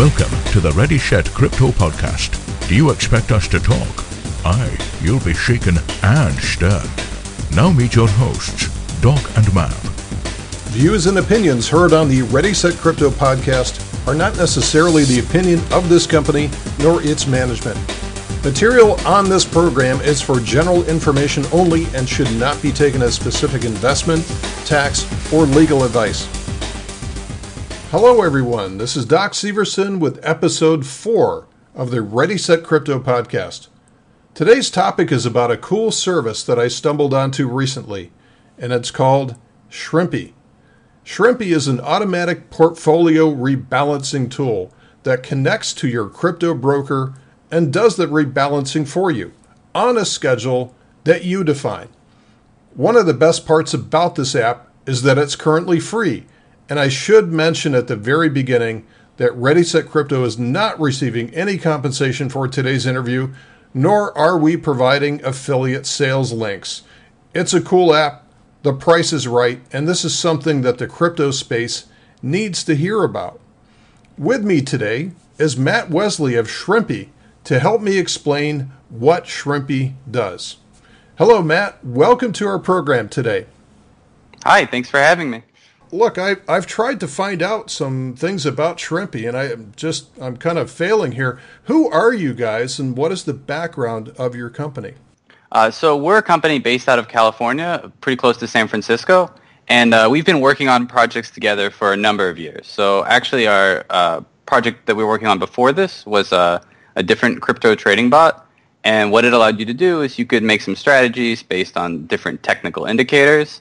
Welcome to the Ready Set Crypto Podcast. Do you expect us to talk? Aye, you'll be shaken and stirred. Now meet your hosts, Doc and Mav. Views and opinions heard on the Ready Set Crypto podcast are not necessarily the opinion of this company nor its management. Material on this program is for general information only and should not be taken as specific investment, tax, or legal advice. Hello, everyone. This is Doc Severson with episode four of the Ready Set Crypto podcast. Today's topic is about a cool service that I stumbled onto recently, and it's called Shrimpy. Shrimpy is an automatic portfolio rebalancing tool that connects to your crypto broker and does the rebalancing for you on a schedule that you define. One of the best parts about this app is that it's currently free and I should mention at the very beginning that Ready Set Crypto is not receiving any compensation for today's interview, nor are we providing affiliate sales links. It's a cool app, the price is right, and this is something that the crypto space needs to hear about. With me today is Matt Wesley of Shrimpy to help me explain what Shrimpy does. Hello, Matt. Welcome to our program today. Hi, thanks for having me look, I, I've tried to find out some things about Shrimpy, and I am just I'm kind of failing here. Who are you guys, and what is the background of your company? Uh, so we're a company based out of California, pretty close to San Francisco, and uh, we've been working on projects together for a number of years. So actually, our uh, project that we were working on before this was a different crypto trading bot. And what it allowed you to do is you could make some strategies based on different technical indicators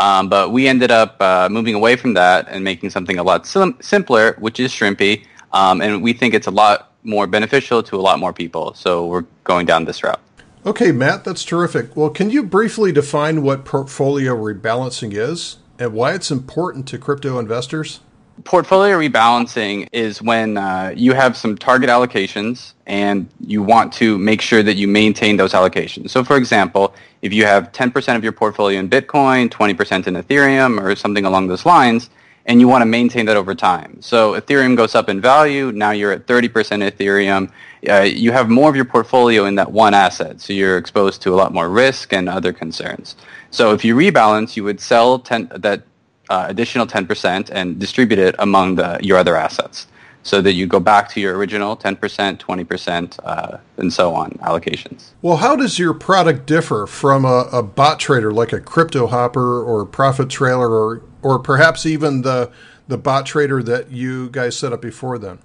um, but we ended up uh, moving away from that and making something a lot sim- simpler, which is Shrimpy. Um, and we think it's a lot more beneficial to a lot more people. So we're going down this route. Okay, Matt, that's terrific. Well, can you briefly define what portfolio rebalancing is and why it's important to crypto investors? Portfolio rebalancing is when uh, you have some target allocations and you want to make sure that you maintain those allocations. So, for example, if you have 10% of your portfolio in Bitcoin, 20% in Ethereum, or something along those lines, and you want to maintain that over time. So Ethereum goes up in value. Now you're at 30% Ethereum. Uh, you have more of your portfolio in that one asset. So you're exposed to a lot more risk and other concerns. So if you rebalance, you would sell 10, that uh, additional 10% and distribute it among the, your other assets so that you go back to your original 10%, 20%, uh, and so on allocations. Well, how does your product differ from a, a bot trader like a Cryptohopper or profit trailer or, or perhaps even the, the bot trader that you guys set up before then?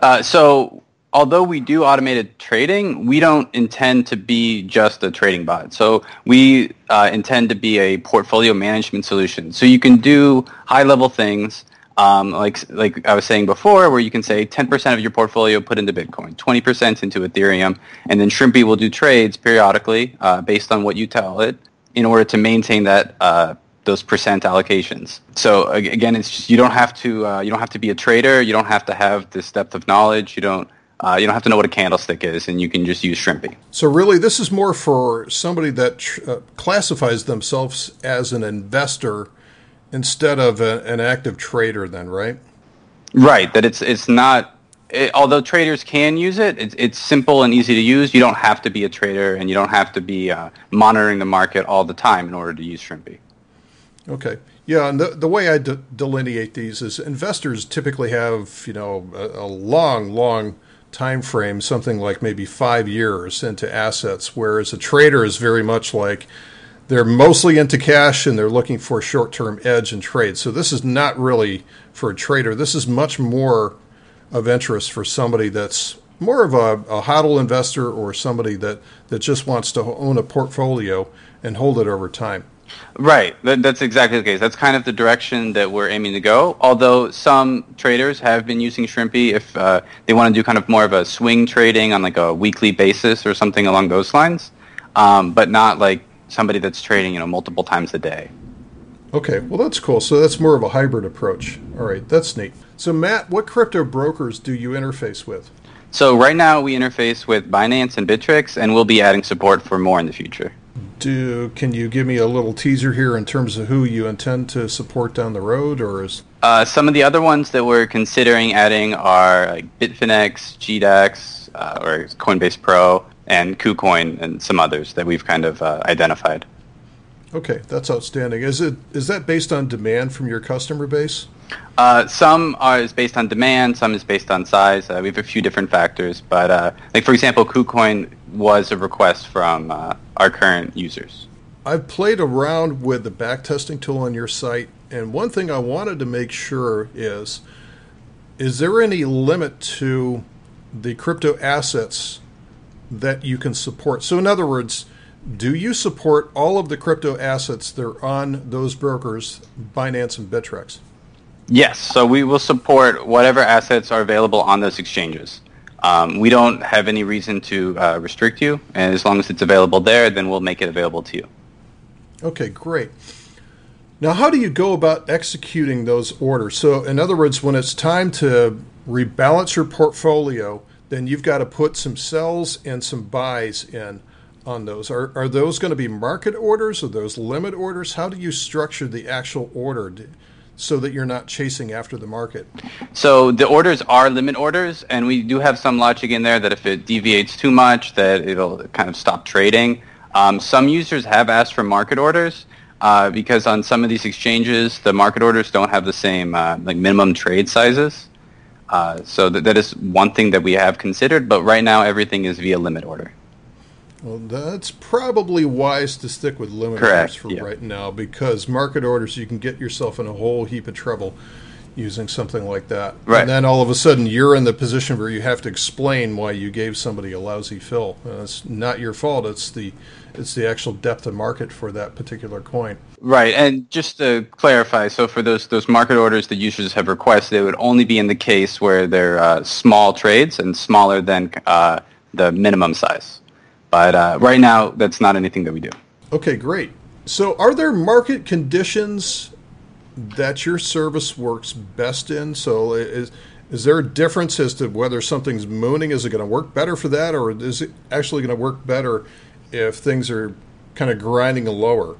Uh, so although we do automated trading, we don't intend to be just a trading bot. So we uh, intend to be a portfolio management solution. So you can do high level things um, like like I was saying before, where you can say 10% of your portfolio put into Bitcoin, 20% into Ethereum, and then Shrimpy will do trades periodically uh, based on what you tell it in order to maintain that uh, those percent allocations. So again, it's just, you don't have to uh, you don't have to be a trader. You don't have to have this depth of knowledge. You don't uh, you don't have to know what a candlestick is, and you can just use Shrimpy. So really, this is more for somebody that tr- uh, classifies themselves as an investor instead of a, an active trader then right? Right that it's it's not it, although traders can use it it's, it's simple and easy to use. You don't have to be a trader and you don't have to be uh, monitoring the market all the time in order to use shrimpy. Okay. Yeah and the, the way i de- delineate these is investors typically have you know a, a long long time frame something like maybe five years into assets whereas a trader is very much like they're mostly into cash and they're looking for short term edge and trade. So this is not really for a trader. This is much more of interest for somebody that's more of a, a hodl investor or somebody that, that just wants to own a portfolio and hold it over time. Right. That, that's exactly the case. That's kind of the direction that we're aiming to go. Although some traders have been using Shrimpy if uh, they want to do kind of more of a swing trading on like a weekly basis or something along those lines, um, but not like somebody that's trading, you know, multiple times a day. Okay, well that's cool. So that's more of a hybrid approach. All right, that's neat. So Matt, what crypto brokers do you interface with? So right now we interface with Binance and Bittrex, and we'll be adding support for more in the future. Do can you give me a little teaser here in terms of who you intend to support down the road, or is Uh, some of the other ones that we're considering adding are like Bitfinex, GDAX, uh, or Coinbase Pro, and KuCoin, and some others that we've kind of uh, identified. Okay, that's outstanding. Is it is that based on demand from your customer base? Uh, some are is based on demand, some is based on size. Uh, we have a few different factors, but uh, like for example, KuCoin was a request from uh, our current users. I've played around with the backtesting tool on your site, and one thing I wanted to make sure is is there any limit to the crypto assets that you can support? So, in other words, do you support all of the crypto assets that are on those brokers, Binance and Bittrex? Yes, so we will support whatever assets are available on those exchanges. Um, we don't have any reason to uh, restrict you, and as long as it's available there, then we'll make it available to you. Okay, great. Now, how do you go about executing those orders? So, in other words, when it's time to rebalance your portfolio, then you've got to put some sells and some buys in on those. Are, are those going to be market orders? Are those limit orders? How do you structure the actual order so that you're not chasing after the market? So the orders are limit orders, and we do have some logic in there that if it deviates too much, that it'll kind of stop trading. Um, some users have asked for market orders uh, because on some of these exchanges, the market orders don't have the same uh, like minimum trade sizes. Uh, so that, that is one thing that we have considered, but right now everything is via limit order. Well, that's probably wise to stick with limit Correct, orders for yeah. right now because market orders you can get yourself in a whole heap of trouble using something like that. Right. And then all of a sudden you're in the position where you have to explain why you gave somebody a lousy fill. Uh, it's not your fault. It's the it's the actual depth of market for that particular coin. Right, and just to clarify, so for those those market orders that users have requested, it would only be in the case where they're uh, small trades and smaller than uh, the minimum size. But uh, right now, that's not anything that we do. Okay, great. So, are there market conditions that your service works best in? So, is is there a difference as to whether something's mooning? Is it going to work better for that, or is it actually going to work better if things are kind of grinding lower?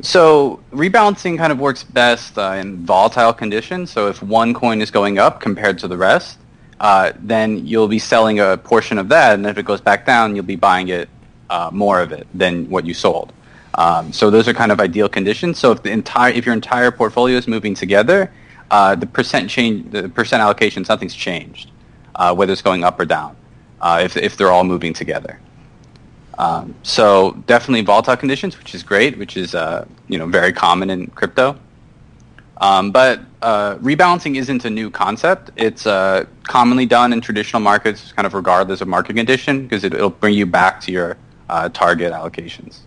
So rebalancing kind of works best uh, in volatile conditions. So if one coin is going up compared to the rest, uh, then you'll be selling a portion of that, and if it goes back down, you'll be buying it uh, more of it than what you sold. Um, so those are kind of ideal conditions. So if the entire if your entire portfolio is moving together, uh, the percent change, the percent allocation, something's changed, uh, whether it's going up or down. Uh, if if they're all moving together. Um, so definitely volatile conditions, which is great, which is uh, you know very common in crypto. Um, but uh, rebalancing isn't a new concept. It's uh, commonly done in traditional markets, kind of regardless of market condition, because it, will bring you back to your uh, target allocations.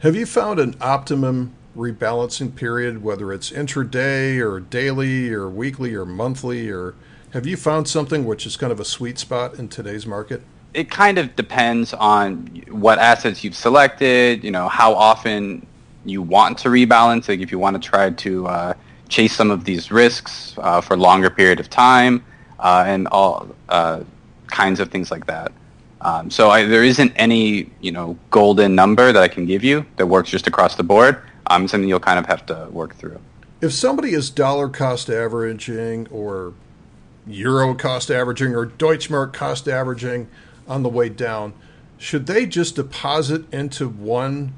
Have you found an optimum rebalancing period, whether it's intraday or daily or weekly or monthly, or have you found something which is kind of a sweet spot in today's market? It kind of depends on what assets you've selected, you know, how often you want to rebalance, like if you want to try to uh, chase some of these risks uh, for a longer period of time, uh, and all uh, kinds of things like that. Um, so I, there isn't any, you know, golden number that I can give you that works just across the board. Um, something you'll kind of have to work through. If somebody is dollar cost averaging or euro cost averaging or Deutschmark cost averaging on the way down, should they just deposit into one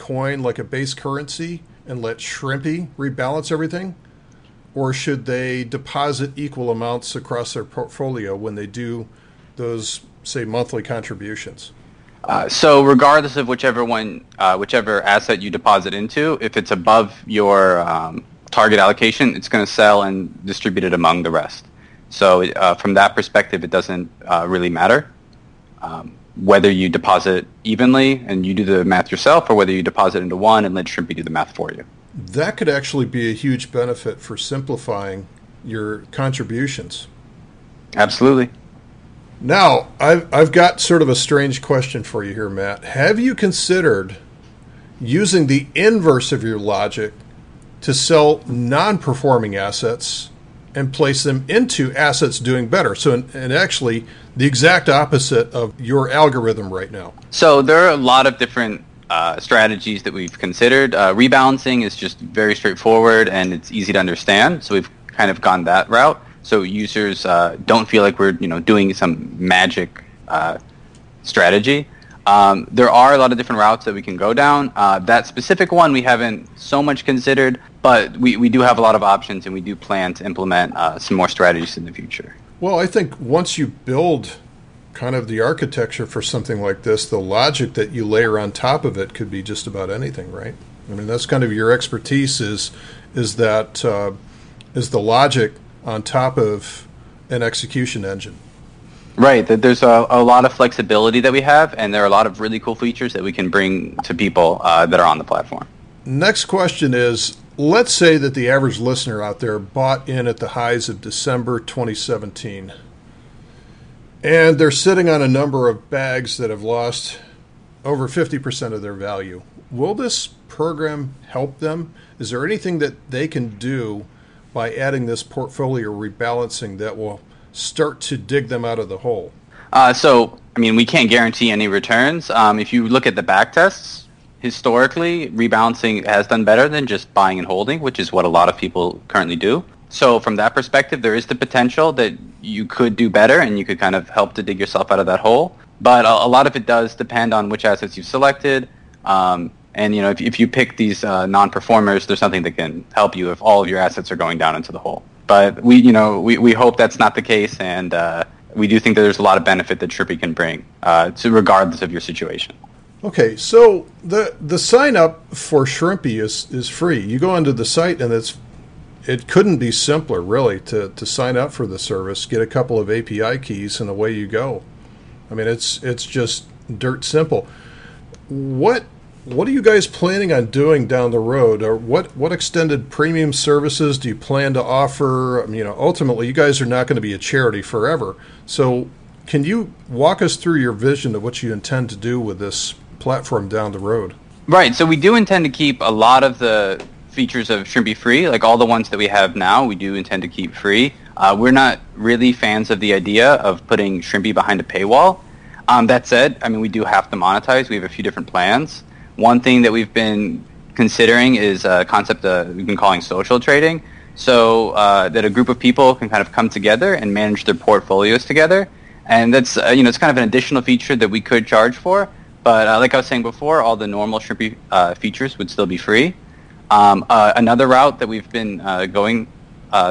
coin like a base currency and let Shrimpy rebalance everything? Or should they deposit equal amounts across their portfolio when they do those, say, monthly contributions? Uh, so regardless of whichever one, uh, whichever asset you deposit into, if it's above your um, target allocation, it's going to sell and distribute it among the rest. So uh, from that perspective, it doesn't uh, really matter. Um, whether you deposit evenly and you do the math yourself or whether you deposit into one and let Shrimpy do the math for you. That could actually be a huge benefit for simplifying your contributions. Absolutely. Now, I've, I've got sort of a strange question for you here, Matt. Have you considered using the inverse of your logic to sell non performing assets and place them into assets doing better? So, and actually, the exact opposite of your algorithm right now. So there are a lot of different uh, strategies that we've considered. Uh, rebalancing is just very straightforward and it's easy to understand, so we've kind of gone that route. So users uh, don't feel like we're you know doing some magic uh, strategy. Um, there are a lot of different routes that we can go down. Uh, that specific one we haven't so much considered, but we, we do have a lot of options and we do plan to implement uh, some more strategies in the future. Well, I think once you build kind of the architecture for something like this, the logic that you layer on top of it could be just about anything, right? I mean, that's kind of your expertise is is that uh, is the logic on top of an execution engine. Right. There's a, a, lot of flexibility that we have, and there are a lot of really cool features that we can bring to people uh, that are on the platform. Next question is let's say that the average listener out there bought in at the highs of December 2017, and they're sitting on a number of bags that have lost over 50% of their value. Will this program help them? Is there anything that they can do by adding this portfolio rebalancing that will start to dig them out of the hole? Uh, so, I mean, we can't guarantee any returns. Um, if you look at the back tests, historically, rebalancing has done better than just buying and holding, which is what a lot of people currently do. So from that perspective, there is the potential that you could do better and you could kind of help to dig yourself out of that hole. But a, a lot of it does depend on which assets you've selected. Um, and you know, if, if you pick these uh, non-performers, there's something that can help you if all of your assets are going down into the hole. But we, you know, we, we hope that's not the case, and uh, we do think that there's a lot of benefit that Shrimpy can bring, uh, to regardless of your situation. Okay, so the the sign up for Shrimpy is is free. You go onto the site, and it's it couldn't be simpler, really, to to sign up for the service. Get a couple of API keys, and away you go. I mean, it's it's just dirt simple. What what are you guys planning on doing down the road? Or what, what extended premium services do you plan to offer? You know, ultimately, you guys are not going to be a charity forever. So, can you walk us through your vision of what you intend to do with this platform down the road? Right. So, we do intend to keep a lot of the features of Shrimpy free, like all the ones that we have now. We do intend to keep free. Uh, we're not really fans of the idea of putting Shrimpy behind a paywall. Um, that said, I mean, we do have to monetize. We have a few different plans. One thing that we've been considering is a concept we've been calling social trading. So uh, that a group of people can kind of come together and manage their portfolios together. And that's, uh, you know, it's kind of an additional feature that we could charge for. But uh, like I was saying before, all the normal Shrimpy uh, features would still be free. Um, uh, another route that we've been uh, going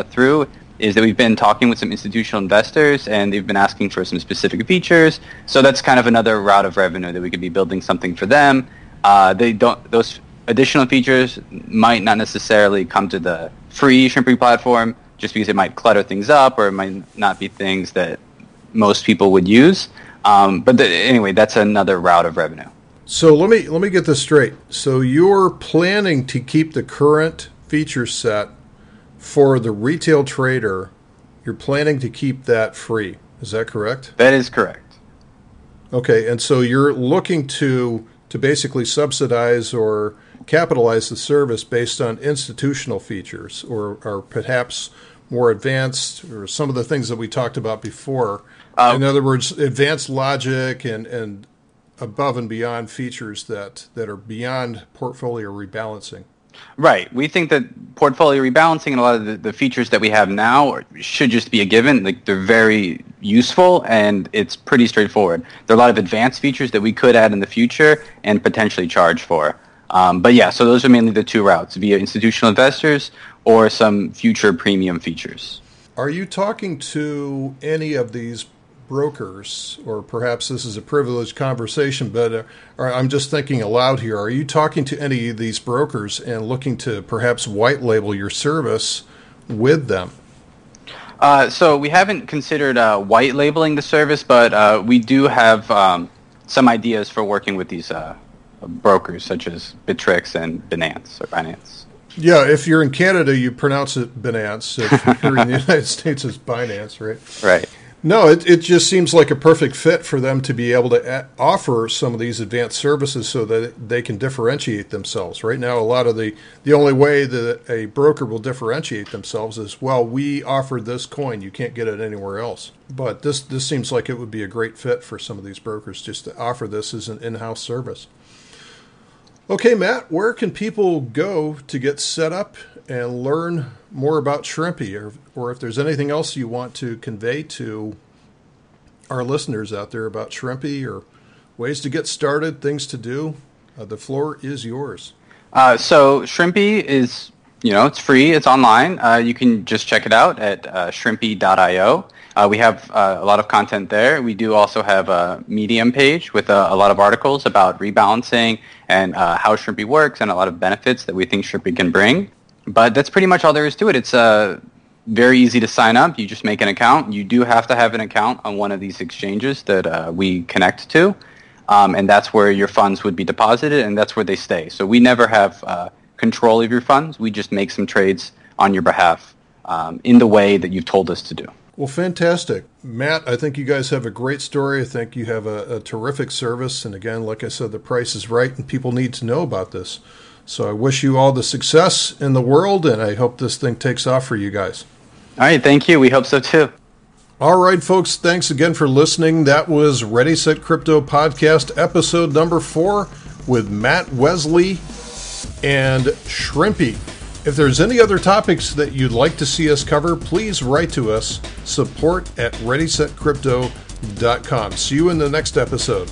through is that we've been talking with some institutional investors and they've been asking for some specific features. So that's kind of another route of revenue that we could be building something for them uh, they don't those additional features might not necessarily come to the free Shrimpy platform just because it might clutter things up or it might not be things that most people would use. Um, but the, anyway, that's another route of revenue. So let me let me get this straight. So you're planning to keep the current feature set for the retail trader. You're planning to keep that free. Is that correct? That is correct. Okay, and so you're looking to to basically subsidize or capitalize the service based on institutional features or, or perhaps more advanced or some of the things that we talked about before. Uh, In other words, advanced logic and, and above and beyond features that, that are beyond portfolio rebalancing. Right. We think that portfolio rebalancing and a lot of the, the, features that we have now should just be a given. Like they're very useful and it's pretty straightforward. There are a lot of advanced features that we could add in the future and potentially charge for. Um, but yeah, so those are mainly the two routes via institutional investors or some future premium features. Are you talking to any of these brokers, or perhaps this is a privileged conversation, but uh, I'm just thinking aloud here. Are you talking to any of these brokers and looking to perhaps white label your service with them? Uh, so we haven't considered uh, white labeling the service, but uh, we do have um, some ideas for working with these uh, brokers, such as Bittrex and Binance or Binance. Yeah, if you're in Canada, you pronounce it Binance. If you're in the United States, it's Binance, right? Right. No, it, it just seems like a perfect fit for them to be able to a- offer some of these advanced services so that they can differentiate themselves. Right now, a lot of the, the only way that a broker will differentiate themselves is, well, we offer this coin, you can't get it anywhere else. But this, this seems like it would be a great fit for some of these brokers just to offer this as an in house service. Okay, Matt, where can people go to get set up and learn more about Shrimpy, or, or if there's anything else you want to convey to our listeners out there about Shrimpy or ways to get started, things to do? Uh, the floor is yours. Uh, so Shrimpy is, you know, it's free. It's online. Uh, you can just check it out at uh, shrimpy.io. Uh, we have uh, a lot of content there. We do also have a Medium page with a, lot of articles about rebalancing and uh, how Shrimpy works and a lot of benefits that we think Shrimpy can bring. But that's pretty much all there is to it. It's uh, very easy to sign up. You just make an account. You do have to have an account on one of these exchanges that we connect to. Um, and that's where your funds would be deposited, and that's where they stay. So we never have control of your funds. We just make some trades on your behalf um, in the way that you've told us to do. Well, fantastic. Matt, I think you guys have a great story. I think you have a, a, terrific service. And again, like I said, the price is right and people need to know about this. So I wish you all the success in the world and I hope this thing takes off for you guys. All right. Thank you. We hope so too. All right, folks. Thanks again for listening. That was Ready Set Crypto Podcast, episode number four with Matt Wesley and Shrimpy. If there's any other topics that you'd like to see us cover, please write to us support at readysetcrypto.com. See you in the next episode.